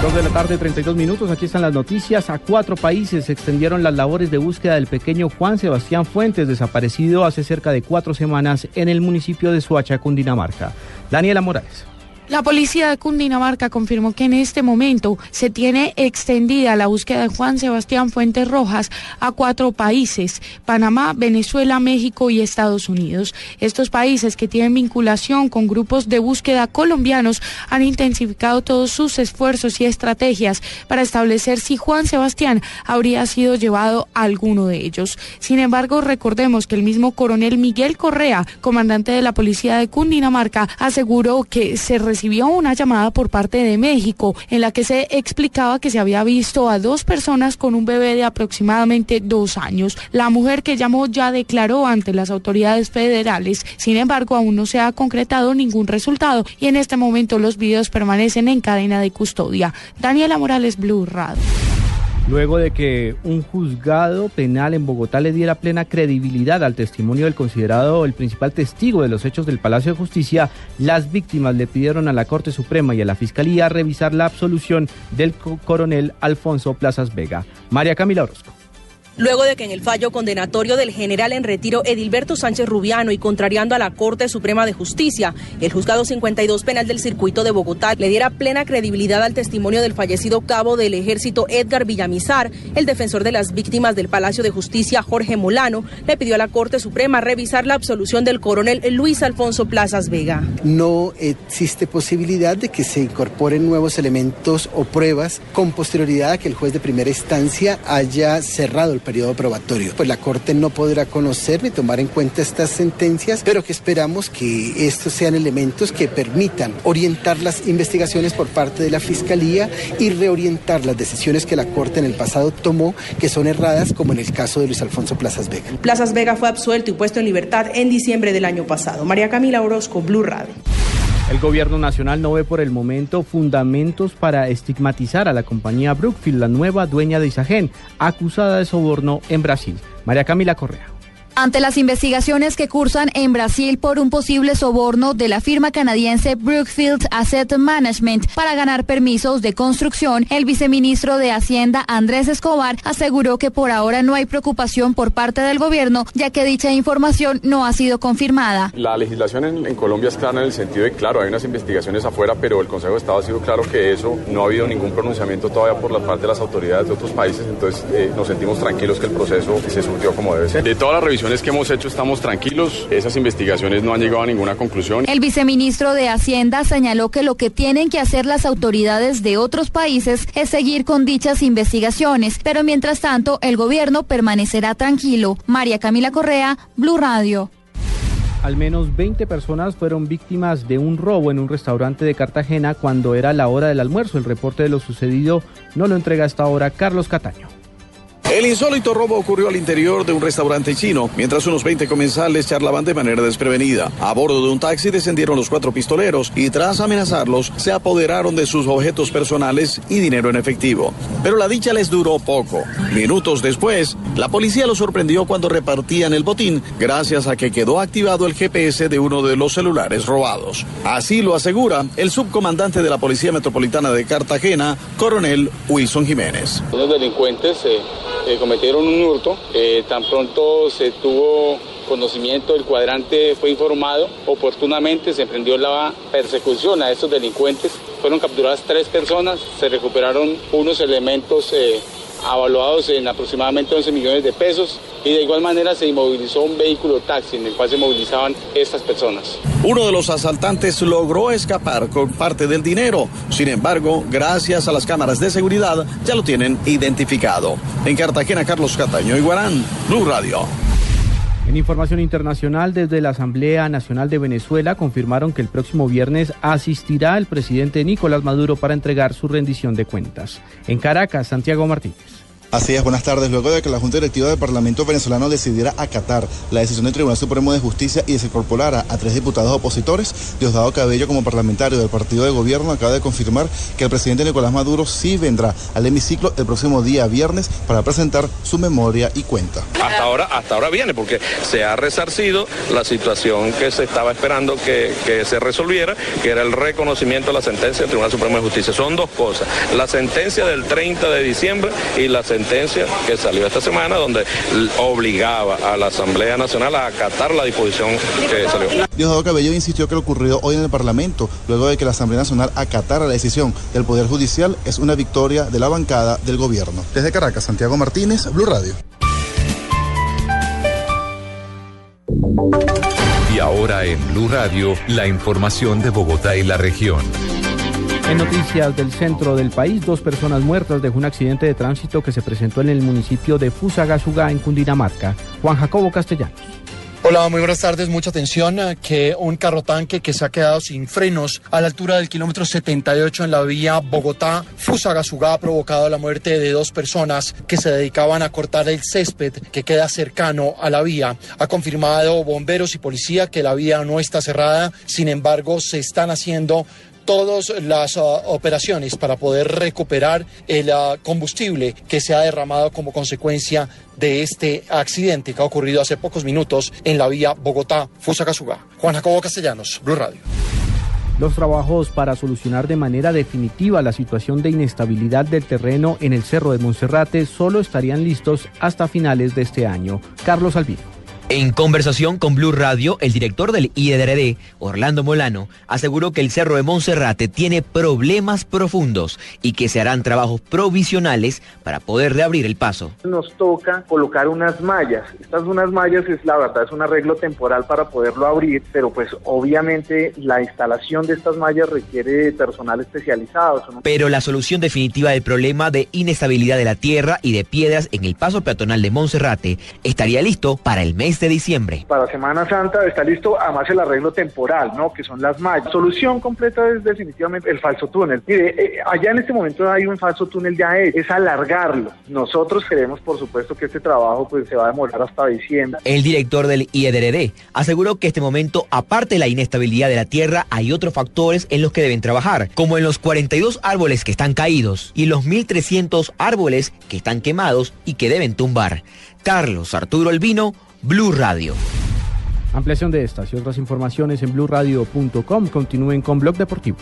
Dos de la tarde, 32 minutos. Aquí están las noticias. A cuatro países se extendieron las labores de búsqueda del pequeño Juan Sebastián Fuentes, desaparecido hace cerca de cuatro semanas en el municipio de Suacha, Cundinamarca. Daniela Morales. La policía de Cundinamarca confirmó que en este momento se tiene extendida la búsqueda de Juan Sebastián Fuentes Rojas a cuatro países, Panamá, Venezuela, México y Estados Unidos. Estos países que tienen vinculación con grupos de búsqueda colombianos han intensificado todos sus esfuerzos y estrategias para establecer si Juan Sebastián habría sido llevado a alguno de ellos. Sin embargo, recordemos que el mismo coronel Miguel Correa, comandante de la policía de Cundinamarca, aseguró que se recibió una llamada por parte de México en la que se explicaba que se había visto a dos personas con un bebé de aproximadamente dos años. La mujer que llamó ya declaró ante las autoridades federales. Sin embargo, aún no se ha concretado ningún resultado y en este momento los videos permanecen en cadena de custodia. Daniela Morales, Blue Radio luego de que un juzgado penal en Bogotá le diera plena credibilidad al testimonio del considerado el principal testigo de los hechos del Palacio de Justicia, las víctimas le pidieron a la Corte Suprema y a la Fiscalía revisar la absolución del coronel Alfonso Plazas Vega. María Camila Orozco luego de que en el fallo condenatorio del general en retiro Edilberto Sánchez Rubiano y contrariando a la Corte Suprema de Justicia, el juzgado 52 penal del circuito de Bogotá le diera plena credibilidad al testimonio del fallecido cabo del ejército Edgar Villamizar, el defensor de las víctimas del Palacio de Justicia Jorge Molano, le pidió a la Corte Suprema revisar la absolución del coronel Luis Alfonso Plazas Vega. No existe posibilidad de que se incorporen nuevos elementos o pruebas con posterioridad a que el juez de primera instancia haya cerrado el periodo probatorio. Pues la Corte no podrá conocer ni tomar en cuenta estas sentencias, pero que esperamos que estos sean elementos que permitan orientar las investigaciones por parte de la Fiscalía y reorientar las decisiones que la Corte en el pasado tomó, que son erradas, como en el caso de Luis Alfonso Plazas Vega. Plazas Vega fue absuelto y puesto en libertad en diciembre del año pasado. María Camila Orozco, Blue Radio. El gobierno nacional no ve por el momento fundamentos para estigmatizar a la compañía Brookfield, la nueva dueña de Isagen, acusada de soborno en Brasil. María Camila Correa. Ante las investigaciones que cursan en Brasil por un posible soborno de la firma canadiense Brookfield Asset Management para ganar permisos de construcción, el viceministro de Hacienda Andrés Escobar aseguró que por ahora no hay preocupación por parte del gobierno, ya que dicha información no ha sido confirmada. La legislación en, Colombia es clara en el sentido de, claro, hay unas investigaciones afuera, pero el Consejo de Estado ha sido claro que eso no ha habido ningún pronunciamiento todavía por la parte de las autoridades de otros países, entonces eh, nos sentimos tranquilos que el proceso se surgió como debe ser. De toda la revisión que hemos hecho estamos tranquilos. Esas investigaciones no han llegado a ninguna conclusión. El viceministro de Hacienda señaló que lo que tienen que hacer las autoridades de otros países es seguir con dichas investigaciones, pero mientras tanto el gobierno permanecerá tranquilo. María Camila Correa, Blue Radio. Al menos 20 personas fueron víctimas de un robo en un restaurante de Cartagena cuando era la hora del almuerzo. El reporte de lo sucedido no lo entrega hasta ahora Carlos Cataño. El insólito robo ocurrió al interior de un restaurante chino, mientras unos 20 comensales charlaban de manera desprevenida. A bordo de un taxi descendieron los cuatro pistoleros y tras amenazarlos se apoderaron de sus objetos personales y dinero en efectivo. Pero la dicha les duró poco. Minutos después, la policía los sorprendió cuando repartían el botín gracias a que quedó activado el GPS de uno de los celulares robados. Así lo asegura el subcomandante de la Policía Metropolitana de Cartagena, coronel Wilson Jiménez. Los delincuentes eh, eh, cometieron un hurto. Eh, tan pronto se tuvo conocimiento, el cuadrante fue informado, oportunamente se emprendió la persecución a estos delincuentes. Fueron capturadas tres personas, se recuperaron unos elementos eh, avaluados en aproximadamente 11 millones de pesos y de igual manera se inmovilizó un vehículo taxi en el cual se movilizaban estas personas. Uno de los asaltantes logró escapar con parte del dinero. Sin embargo, gracias a las cámaras de seguridad ya lo tienen identificado. En Cartagena, Carlos Cataño y Guarán, Blue Radio. En información internacional, desde la Asamblea Nacional de Venezuela confirmaron que el próximo viernes asistirá el presidente Nicolás Maduro para entregar su rendición de cuentas. En Caracas, Santiago Martínez. Así es, buenas tardes. Luego de que la Junta Directiva del Parlamento venezolano decidiera acatar la decisión del Tribunal Supremo de Justicia y desincorporara a tres diputados opositores, Diosdado Cabello, como parlamentario del partido de gobierno, acaba de confirmar que el presidente Nicolás Maduro sí vendrá al hemiciclo el próximo día viernes para presentar su memoria y cuenta. Hasta ahora, hasta ahora viene, porque se ha resarcido la situación que se estaba esperando que, se resolviera, que era el reconocimiento de la sentencia del Tribunal Supremo de Justicia. Son dos cosas, la sentencia del 30 de diciembre y la sentencia sentencia que salió esta semana donde obligaba a la Asamblea Nacional a acatar la disposición que salió. Diosdado Cabello insistió que lo ocurrido hoy en el Parlamento, luego de que la Asamblea Nacional acatara la decisión del Poder Judicial, es una victoria de la bancada del gobierno. Desde Caracas, Santiago Martínez, Blue Radio. Y ahora en Blue Radio, la información de Bogotá y la región. En noticias del centro del país, dos personas muertas dejó un accidente de tránsito que se presentó en el municipio de Fusagasugá, en Cundinamarca. Juan Jacobo Castellanos. Hola, muy buenas tardes. Mucha atención que un carro tanque que se ha quedado sin frenos a la altura del kilómetro 78 en la vía Bogotá-Fusagasugá ha provocado la muerte de dos personas que se dedicaban a cortar el césped que queda cercano a la vía. Ha confirmado bomberos y policía que la vía no está cerrada, sin embargo se están haciendo todas las uh, operaciones para poder recuperar el uh, combustible que se ha derramado como consecuencia de este accidente que ha ocurrido hace pocos minutos en la vía Bogotá-Fusagasugá. Juan Jacobo Castellanos, Blue Radio. Los trabajos para solucionar de manera definitiva la situación de inestabilidad del terreno en el Cerro de Monserrate solo estarían listos hasta finales de este año. Carlos Albino. En conversación con Blue Radio, el director del IEDRD, Orlando Molano, aseguró que el Cerro de Monserrate tiene problemas profundos y que se harán trabajos provisionales para poder reabrir el paso. Nos toca colocar unas mallas. Estas unas mallas es la verdad, es un arreglo temporal para poderlo abrir, pero pues obviamente la instalación de estas mallas requiere personal especializado. Pero la solución definitiva del problema de inestabilidad de la tierra y de piedras en el paso peatonal de Monserrate estaría listo para el mes de diciembre. Para Semana Santa está listo además el arreglo temporal, ¿no? Que son las mallas. Solución completa es definitivamente el falso túnel. Mire, eh, allá en este momento hay un falso túnel ya es, es alargarlo. Nosotros queremos, por supuesto, que este trabajo pues se va a demorar hasta diciembre. El director del IEDRD aseguró que este momento, aparte de la inestabilidad de la tierra, hay otros factores en los que deben trabajar, como en los 42 árboles que están caídos y los 1.300 árboles que están quemados y que deben tumbar. Carlos Arturo Albino, Blue Radio. Ampliación de estas y otras informaciones en blueradio.com. Continúen con Blog Deportivo.